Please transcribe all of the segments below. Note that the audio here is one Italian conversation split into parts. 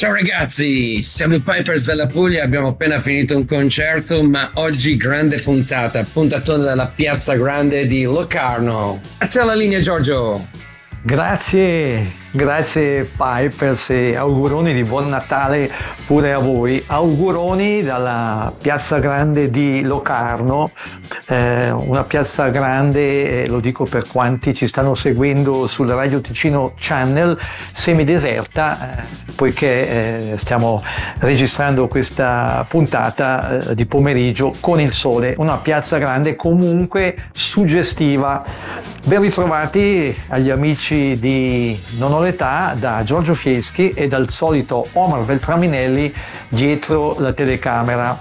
Ciao ragazzi, siamo i Pipers della Puglia, abbiamo appena finito un concerto, ma oggi grande puntata, puntatona dalla Piazza Grande di Locarno. A te la linea Giorgio! Grazie, grazie Pipers e auguroni di buon Natale pure a voi. Auguroni dalla Piazza Grande di Locarno, eh, una piazza grande, eh, lo dico per quanti ci stanno seguendo sul Radio Ticino Channel, semideserta, eh, poiché eh, stiamo registrando questa puntata eh, di pomeriggio con il sole, una piazza grande comunque suggestiva. Ben ritrovati agli amici di Non ho l'età da Giorgio Fieschi e dal solito Omar Beltraminelli dietro la telecamera.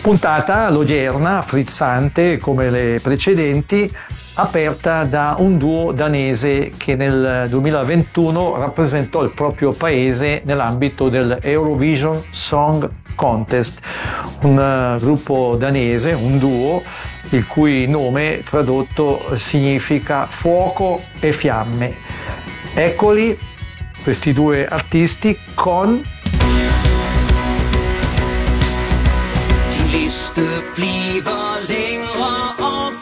Puntata l'odierna, frizzante come le precedenti, aperta da un duo danese che nel 2021 rappresentò il proprio paese nell'ambito del Eurovision Song Contest, un eh, gruppo danese, un duo il cui nome tradotto significa fuoco e fiamme. Eccoli questi due artisti con Die Liste bliver længere år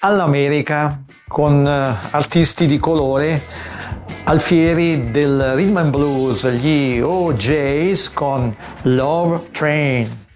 all'America con eh, artisti di colore alfieri del rhythm and blues, gli OJs con Love Train.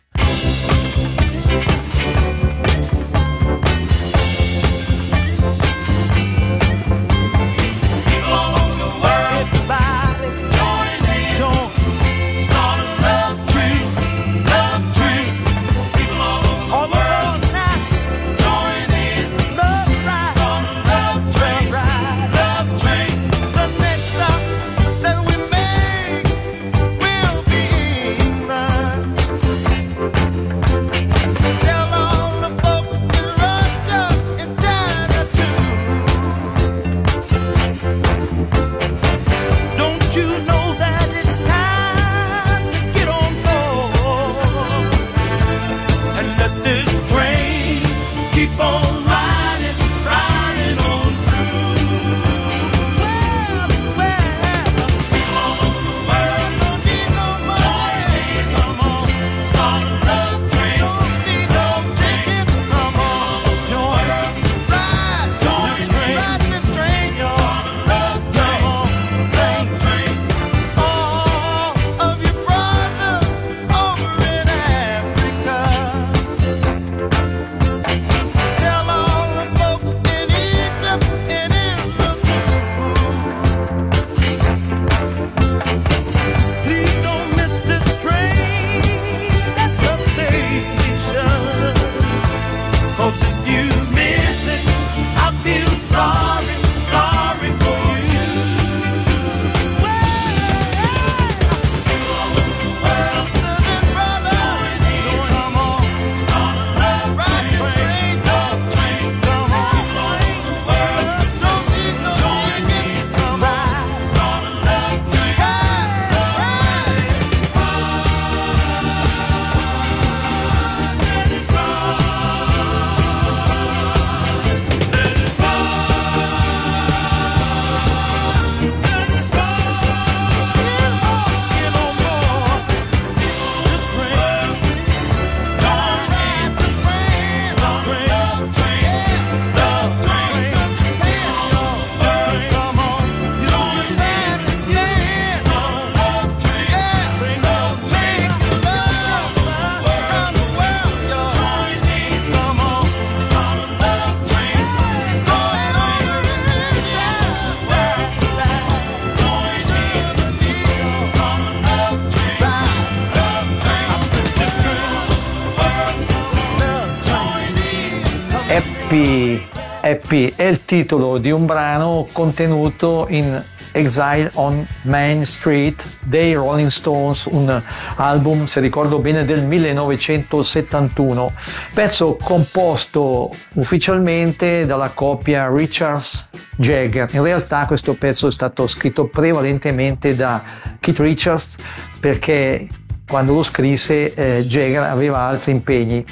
È il titolo di un brano contenuto in Exile on Main Street dei Rolling Stones, un album, se ricordo bene, del 1971. Pezzo composto ufficialmente dalla coppia Richards-Jagger. In realtà questo pezzo è stato scritto prevalentemente da Keith Richards perché quando lo scrisse eh, Jagger aveva altri impegni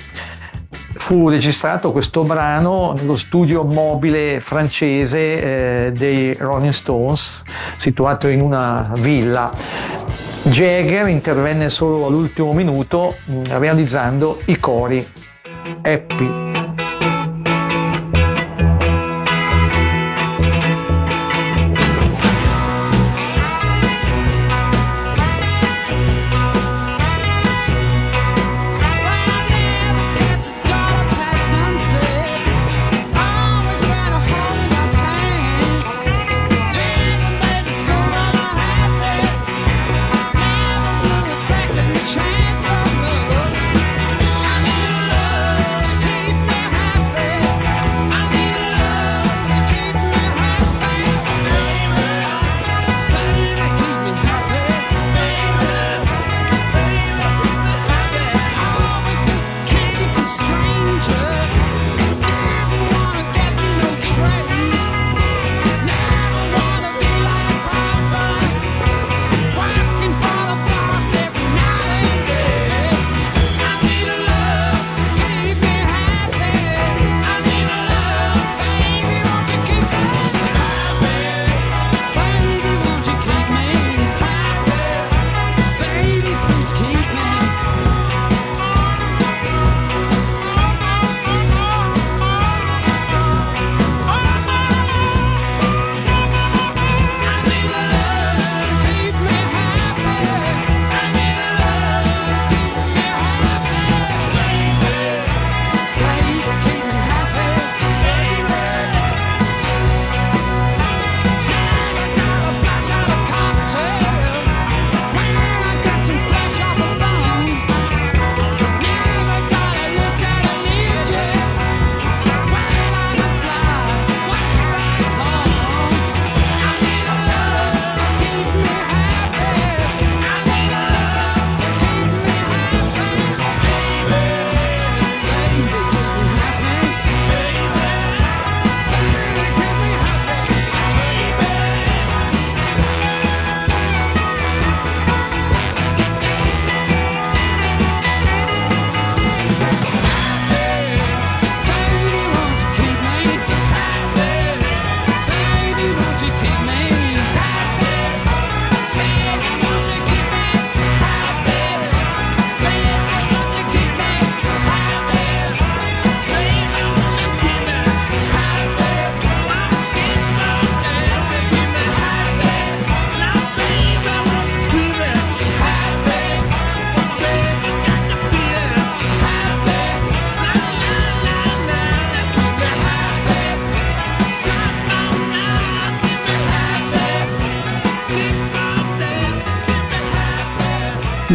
fu registrato questo brano nello studio mobile francese eh, dei Rolling Stones, situato in una villa. Jagger intervenne solo all'ultimo minuto mh, realizzando i cori Happy.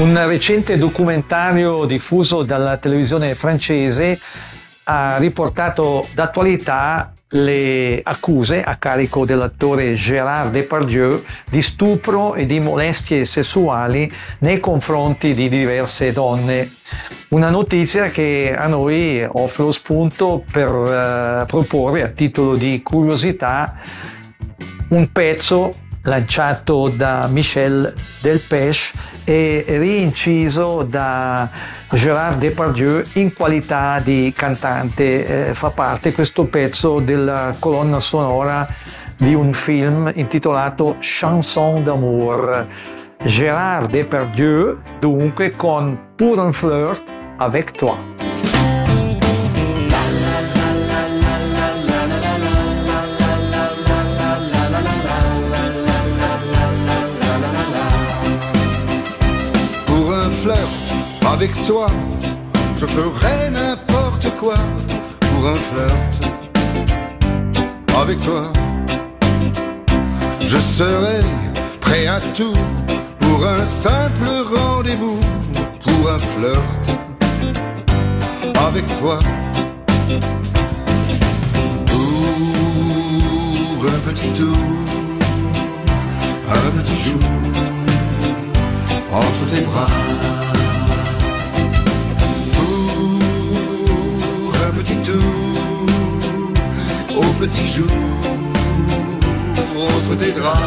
Un recente documentario diffuso dalla televisione francese ha riportato d'attualità le accuse a carico dell'attore Gérard Depardieu di stupro e di molestie sessuali nei confronti di diverse donne. Una notizia che a noi offre lo spunto per eh, proporre a titolo di curiosità un pezzo lanciato da Michel Delpech e rinciso da Gérard Depardieu in qualità di cantante. Eh, fa parte questo pezzo della colonna sonora di un film intitolato Chanson d'amour. Gérard Depardieu dunque con Pour un flirt avec toi. Un flirt avec toi, je ferai n'importe quoi. Pour un flirt avec toi, je serai prêt à tout. Pour un simple rendez-vous, pour un flirt avec toi. un petit tour, un petit jour entre tes bras. Pour un petit tour, au petit jour entre tes draps.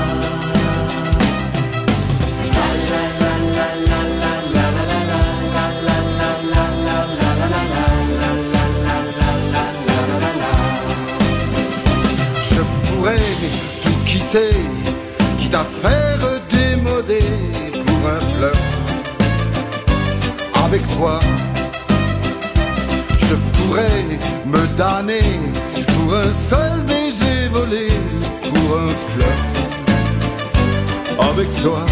Je pourrais tout quitter, quitte à faire avec toi. Je pourrais me damner pour un seul baiser volé, pour un flirt avec toi.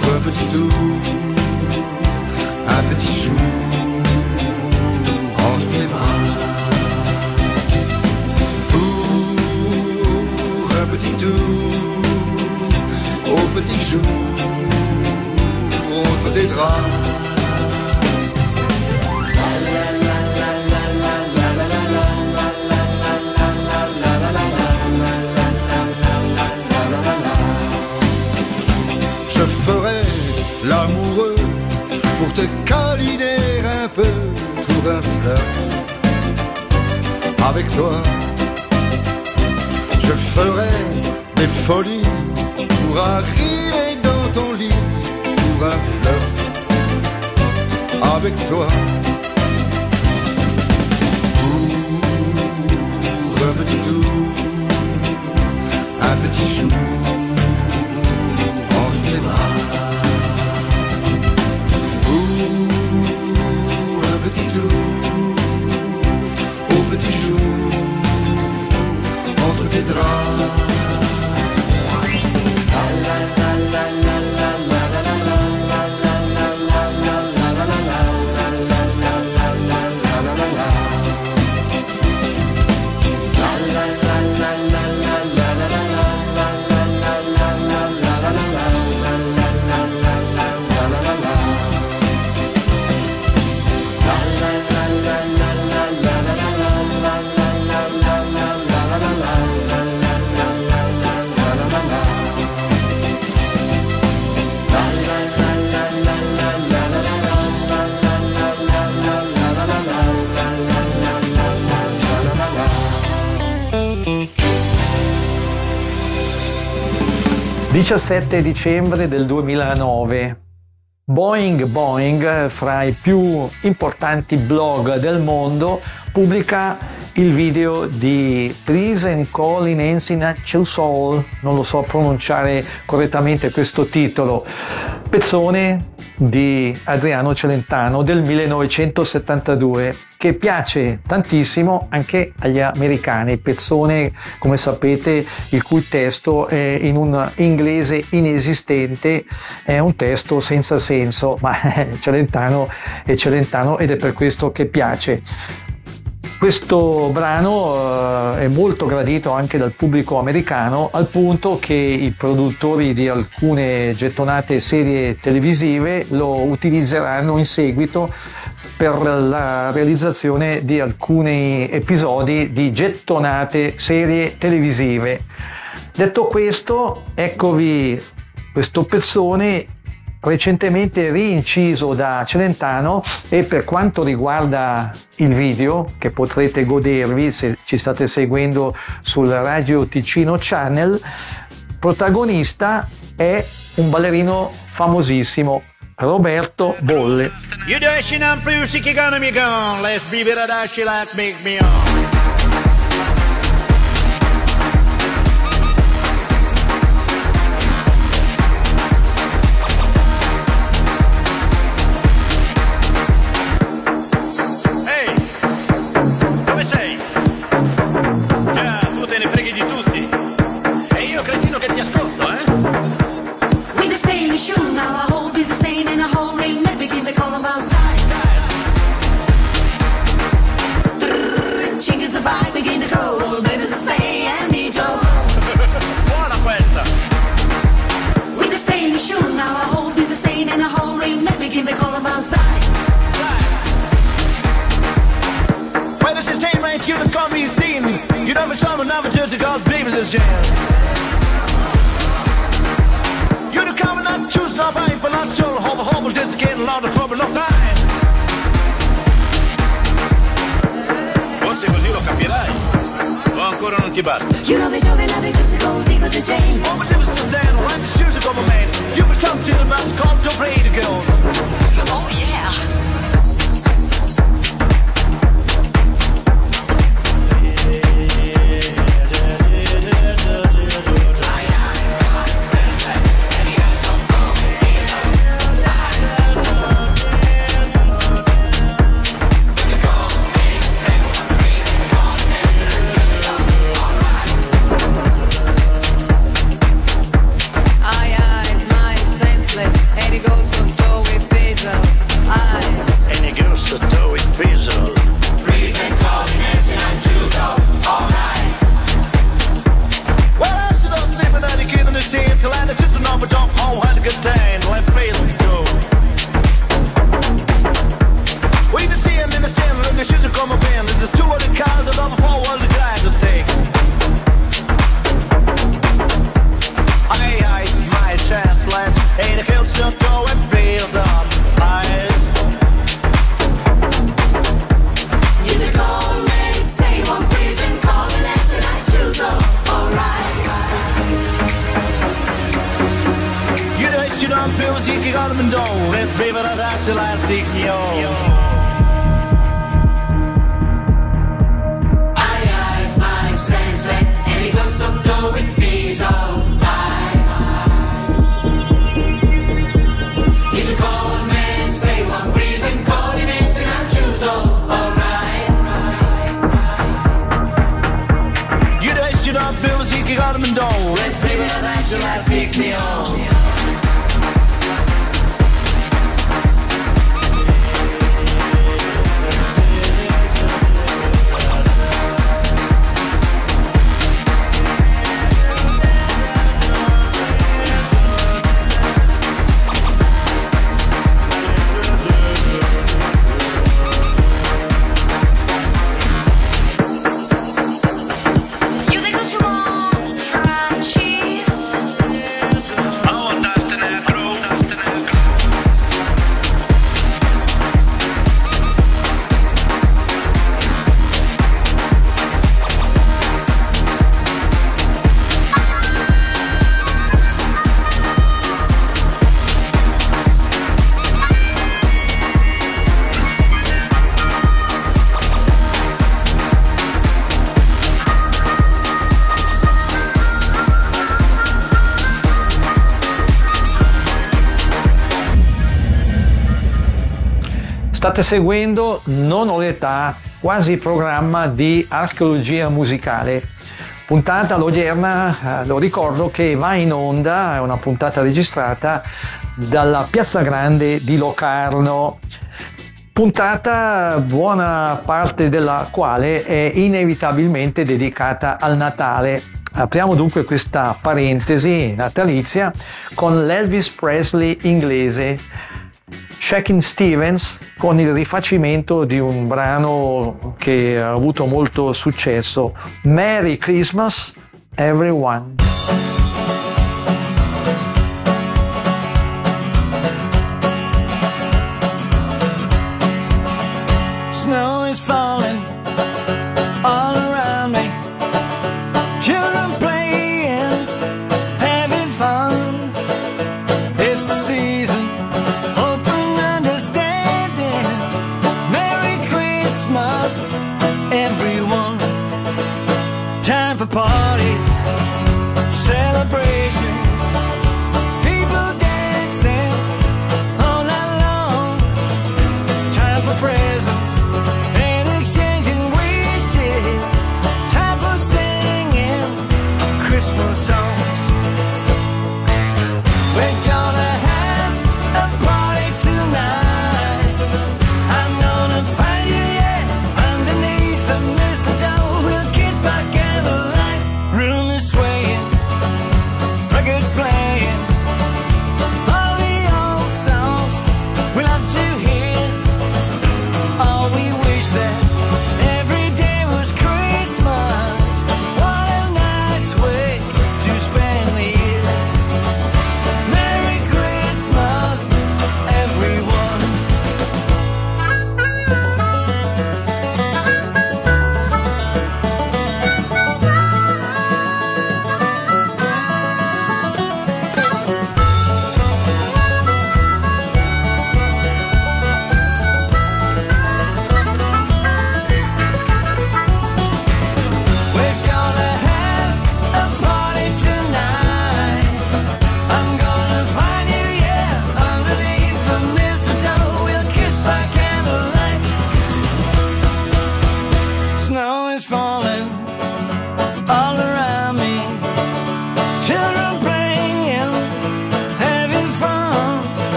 Pour un petit tour, Je ferai l'amoureux pour te câliner un peu pour un flirt avec toi. Je ferai des folies pour arriver dans ton lit pour un avec toi. Pour un petit tour, un petit jour 17 dicembre del 2009. Boeing Boeing, fra i più importanti blog del mondo, pubblica il video di Please and Call in Ensina Soul, non lo so pronunciare correttamente questo titolo, pezzone di Adriano Celentano del 1972 che piace tantissimo anche agli americani, pezzone come sapete il cui testo è in un inglese inesistente, è un testo senza senso, ma Celentano è Celentano ed è per questo che piace. Questo brano eh, è molto gradito anche dal pubblico americano al punto che i produttori di alcune gettonate serie televisive lo utilizzeranno in seguito per la realizzazione di alcuni episodi di gettonate serie televisive. Detto questo, eccovi questo pezzone recentemente rinciso da Celentano e per quanto riguarda il video che potrete godervi se ci state seguendo sul Radio Ticino Channel, protagonista è un ballerino famosissimo Roberto Bolle. from East Eden. You know me, son, but now my church of God's is jam. You the and not choose, not fine, but not sure. Hover, hover, just getting louder, trouble, no time. Forse così lo capirai, o ancora non ti basta. You know the joy, love it, just go deep with the chain. All my difference is then, like the shoes of a man. You could come to the mountain, call to pray to girls. Oh yeah. State seguendo Non ho l'età, quasi programma di archeologia musicale. Puntata l'odierna, eh, lo ricordo che va in onda, è una puntata registrata dalla Piazza Grande di Locarno. Puntata buona parte della quale è inevitabilmente dedicata al Natale. Apriamo dunque questa parentesi natalizia con l'Elvis Presley inglese. Shakin' Stevens con il rifacimento di un brano che ha avuto molto successo, Merry Christmas Everyone.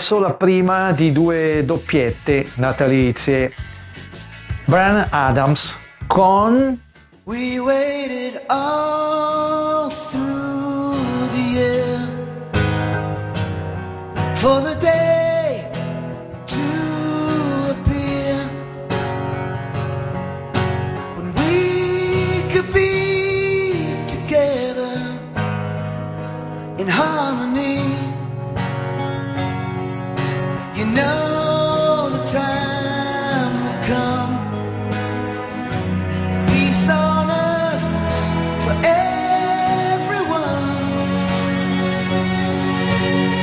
perso la prima di due doppiette natalizie. Brian Adams con We waited all through the year for the day to appear when we could be together in harmony. know the time will come. Peace on earth for everyone.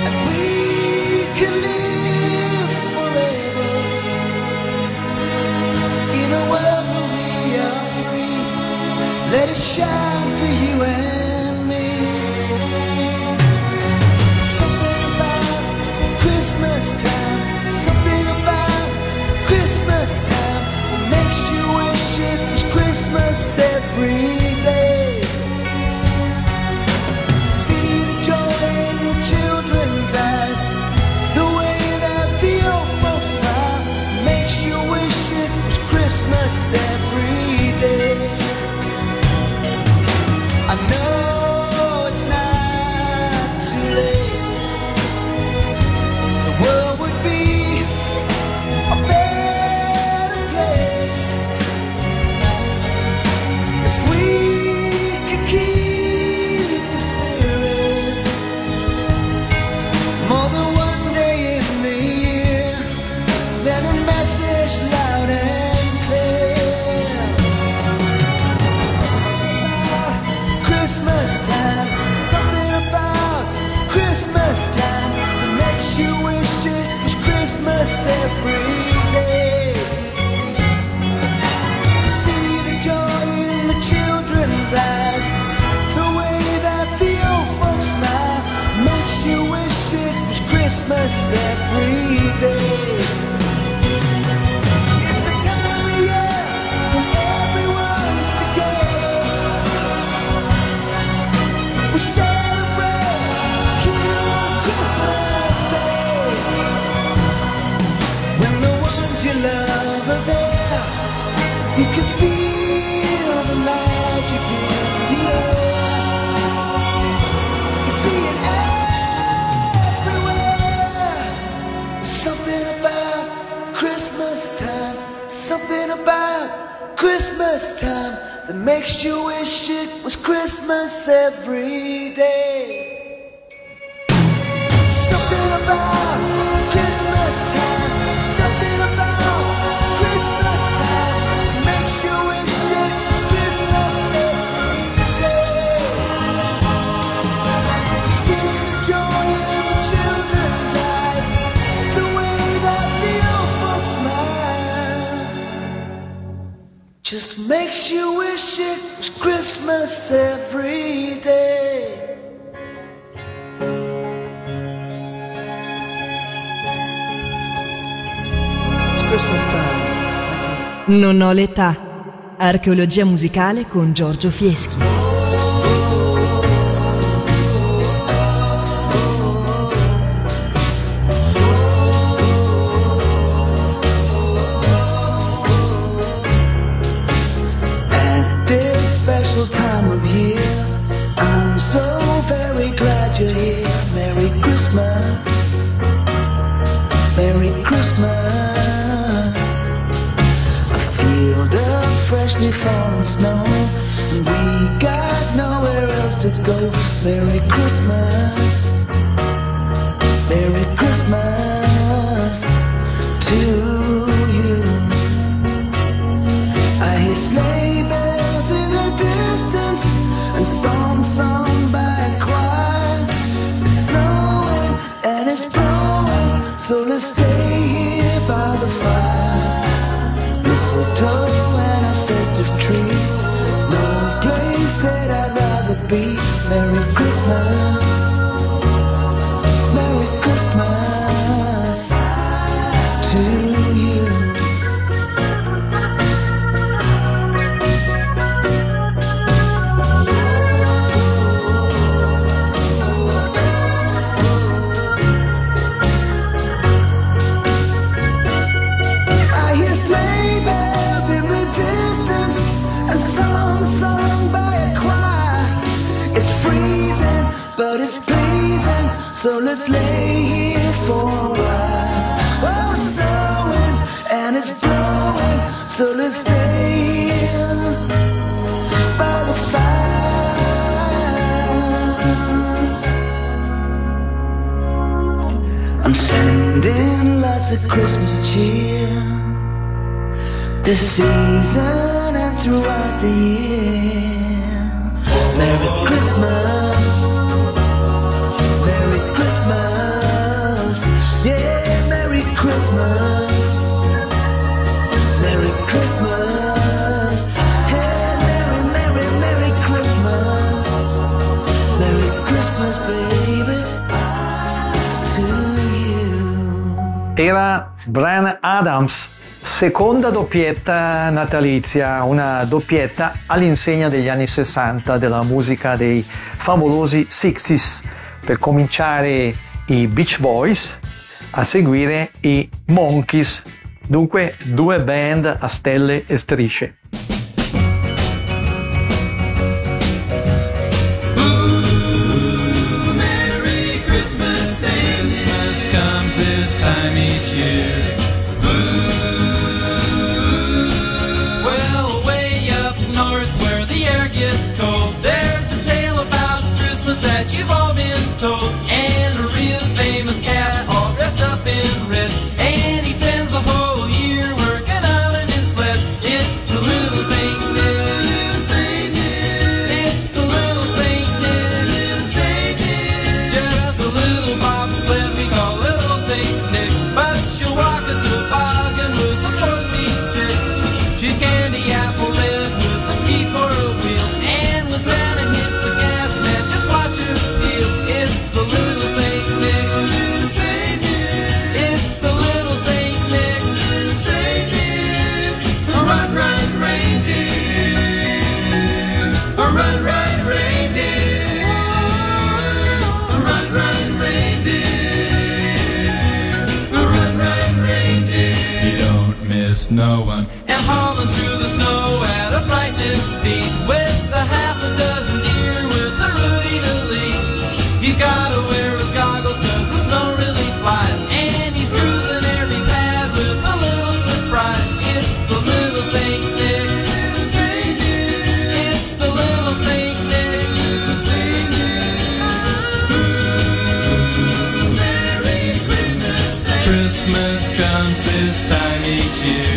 And we can live forever in a world where we are free. Let it shine. this every day. Christmas time that makes you wish it was Christmas every day. makes you wish it was Christmas every day. It's Christmas time. Non ho l'età. Archeologia musicale con Giorgio Fieschi. Christmas. Merry Christmas. A field of freshly snow. We got nowhere else to go. Merry Christmas. Merry Christmas to Let's lay here for a while. Oh, it's snowing and it's blowing. So let's stay here by the fire. I'm sending lots of Christmas cheer this season and throughout the year. Merry Christmas. Era Brian Adams, seconda doppietta natalizia, una doppietta all'insegna degli anni 60 della musica dei favolosi 60s. Per cominciare i Beach Boys, a seguire i Monkeys, dunque due band a stelle e strisce. No one. Uh, and hauling through the snow at a frightening speed with a half a dozen deer with a Rudy to lead. He's gotta wear his goggles cause the snow really flies. And he's cruising every pad with a little surprise. It's the little Saint Nick. It's the little Saint Nick. Merry Christmas. Christmas comes this time each year.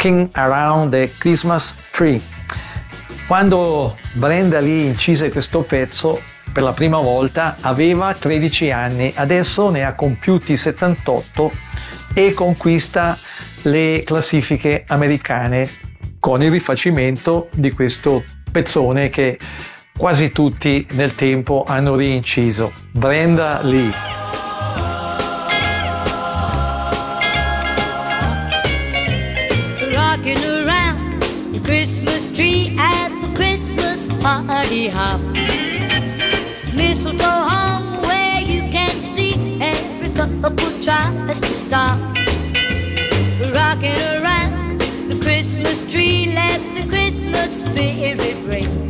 Walking Around the Christmas Tree. Quando Brenda Lee incise questo pezzo per la prima volta aveva 13 anni, adesso ne ha compiuti 78 e conquista le classifiche americane con il rifacimento di questo pezzone che quasi tutti nel tempo hanno rinciso. Brenda Lee. party hop. Mistletoe hung where you can see every couple tries to stop. Rocking around the Christmas tree, let the Christmas spirit ring.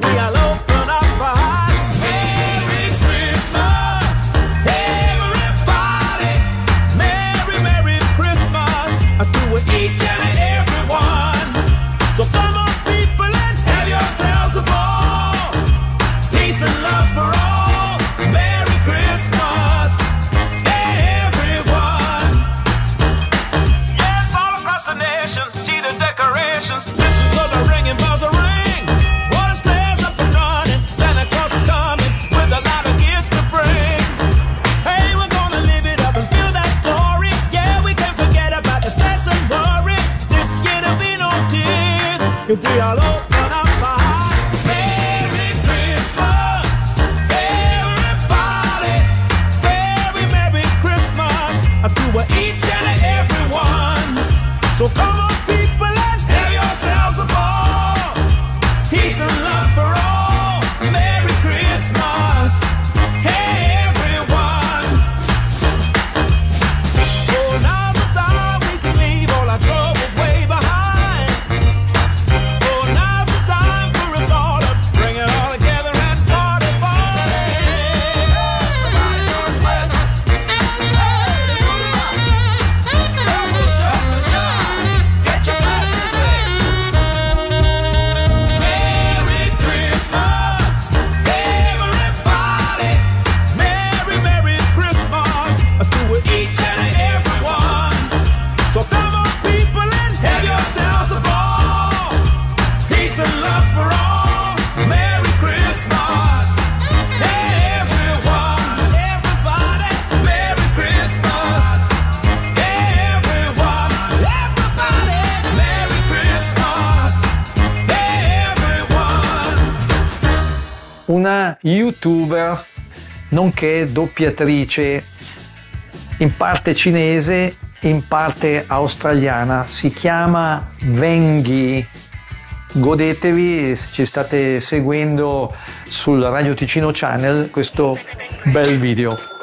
me alive. una youtuber nonché doppiatrice in parte cinese in parte australiana. Si chiama Venghi godetevi se ci state seguendo sul Radio Ticino Channel questo bel video.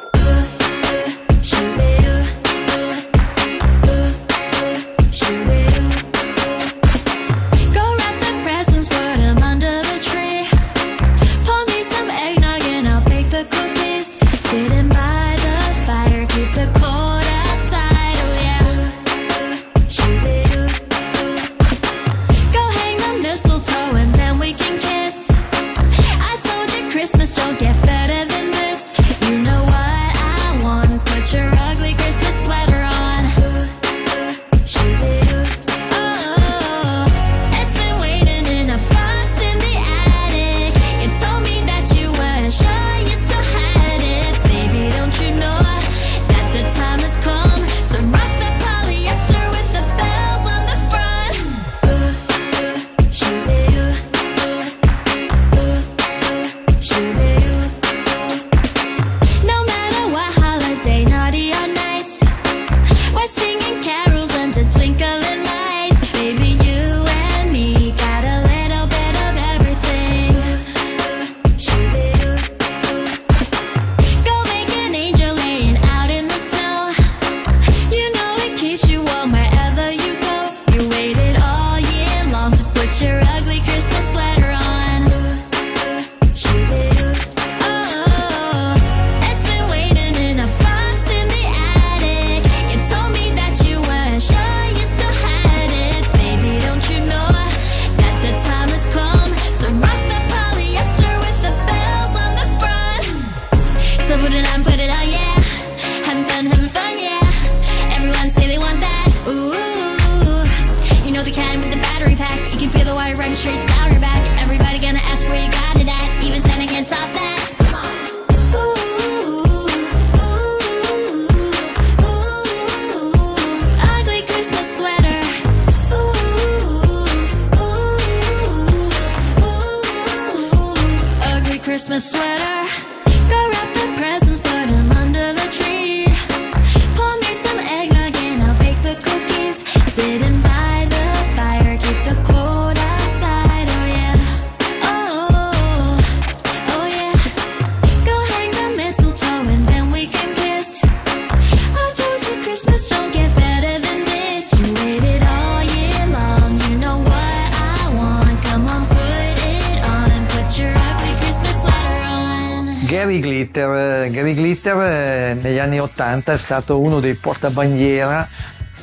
80 è stato uno dei portabandiera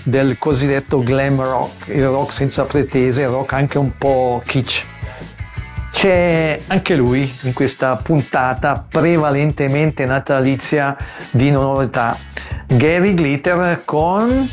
del cosiddetto glam rock, il rock senza pretese, il rock anche un po' kitsch. C'è anche lui in questa puntata prevalentemente natalizia di non novità, Gary Glitter con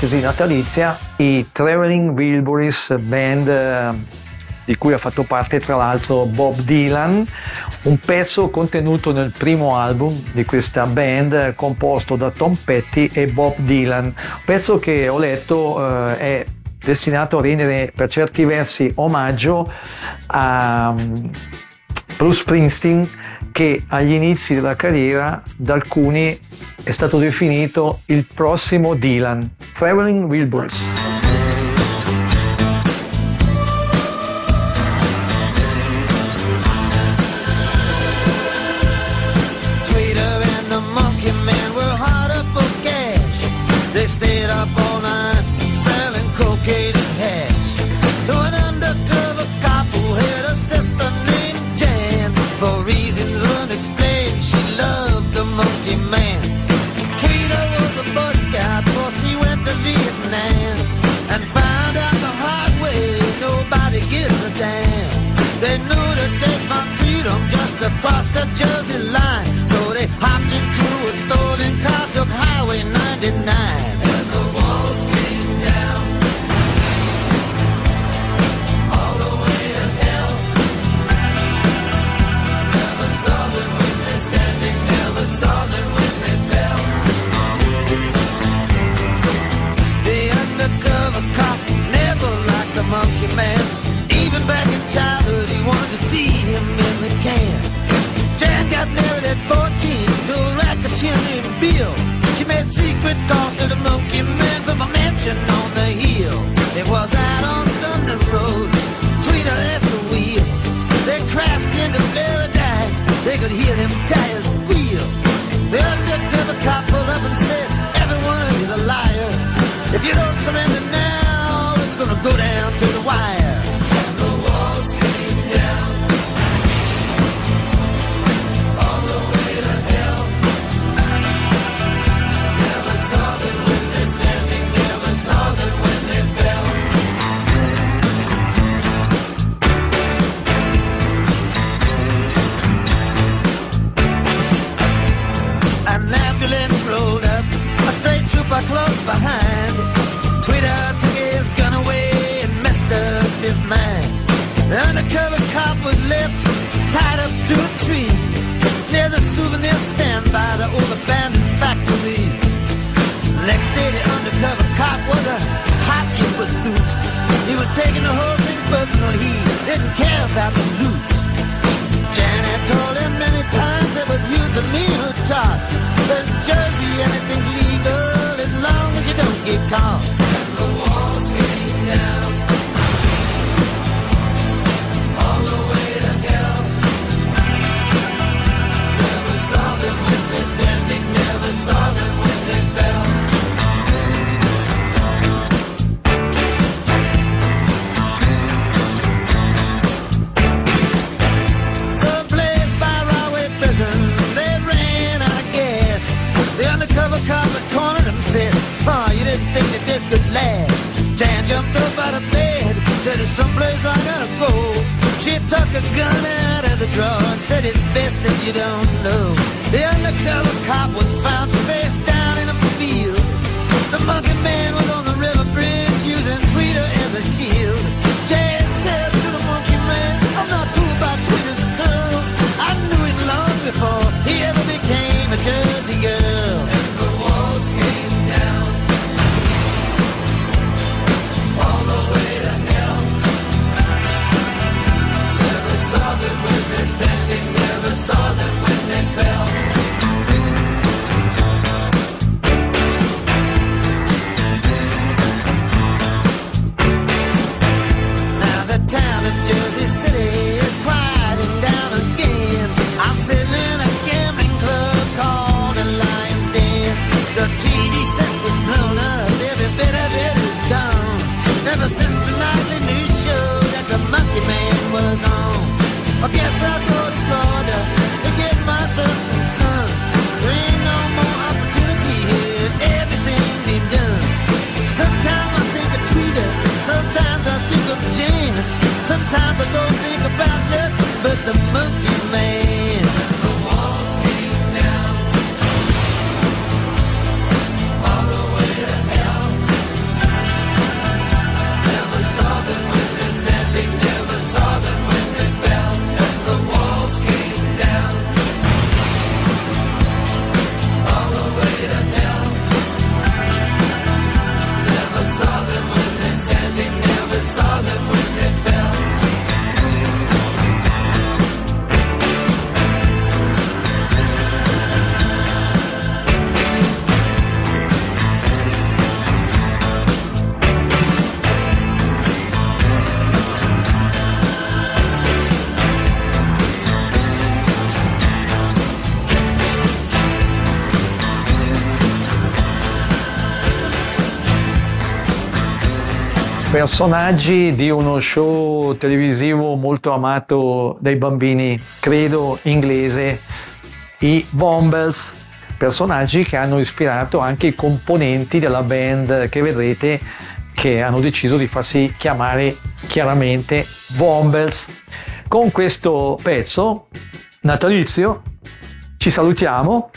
parentesi natalizia, i Traveling Wilburys Band eh, di cui ha fatto parte tra l'altro Bob Dylan, un pezzo contenuto nel primo album di questa band composto da Tom Petty e Bob Dylan, pezzo che ho letto eh, è destinato a rendere per certi versi omaggio a mm, Bruce Springsteen che agli inizi della carriera da alcuni è stato definito il prossimo Dylan. traveling wheelbarrows. mansion on the hill. It was out on Thunder Road. Tweeter left the wheel. They crashed into paradise. They could hear them tires squeal. The undercover cop pulled up and said, Everyone is a liar. If you don't surrender. Personaggi di uno show televisivo molto amato dai bambini, credo inglese, i Wombles, personaggi che hanno ispirato anche i componenti della band che vedrete che hanno deciso di farsi chiamare chiaramente Wombles. Con questo pezzo natalizio ci salutiamo.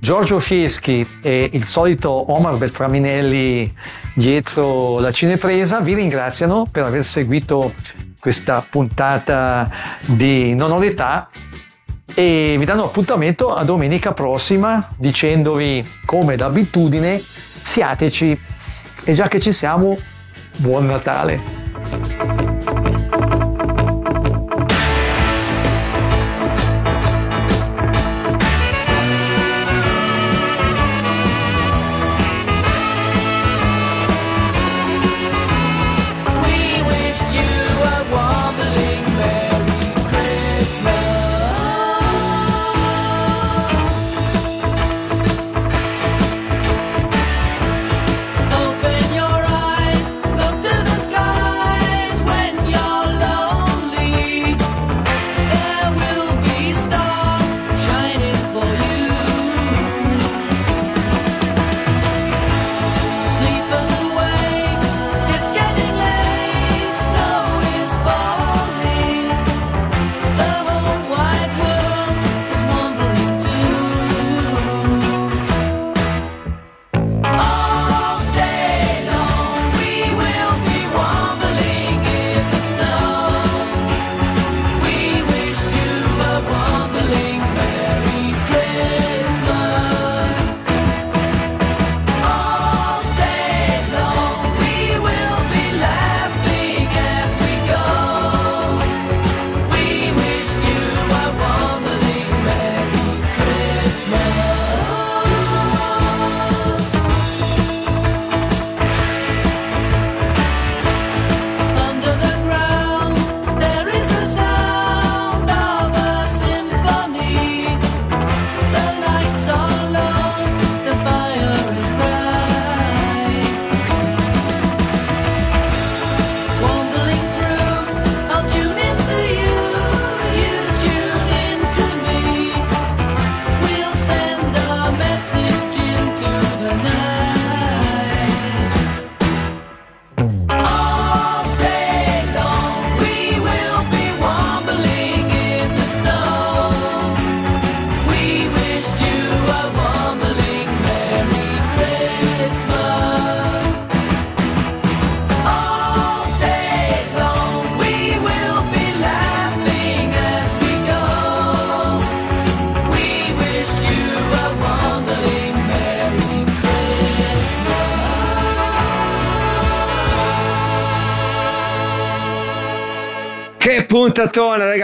Giorgio Fieschi e il solito Omar Beltraminelli dietro la cinepresa vi ringraziano per aver seguito questa puntata di Non ho l'età e vi danno appuntamento a domenica prossima dicendovi come d'abitudine siateci. E già che ci siamo buon Natale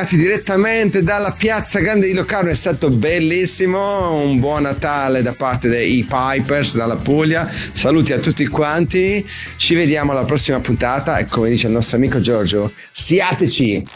ragazzi, direttamente dalla piazza grande di Locarno, è stato bellissimo, un buon Natale da parte dei Pipers dalla Puglia, saluti a tutti quanti, ci vediamo alla prossima puntata e come dice il nostro amico Giorgio, siateci!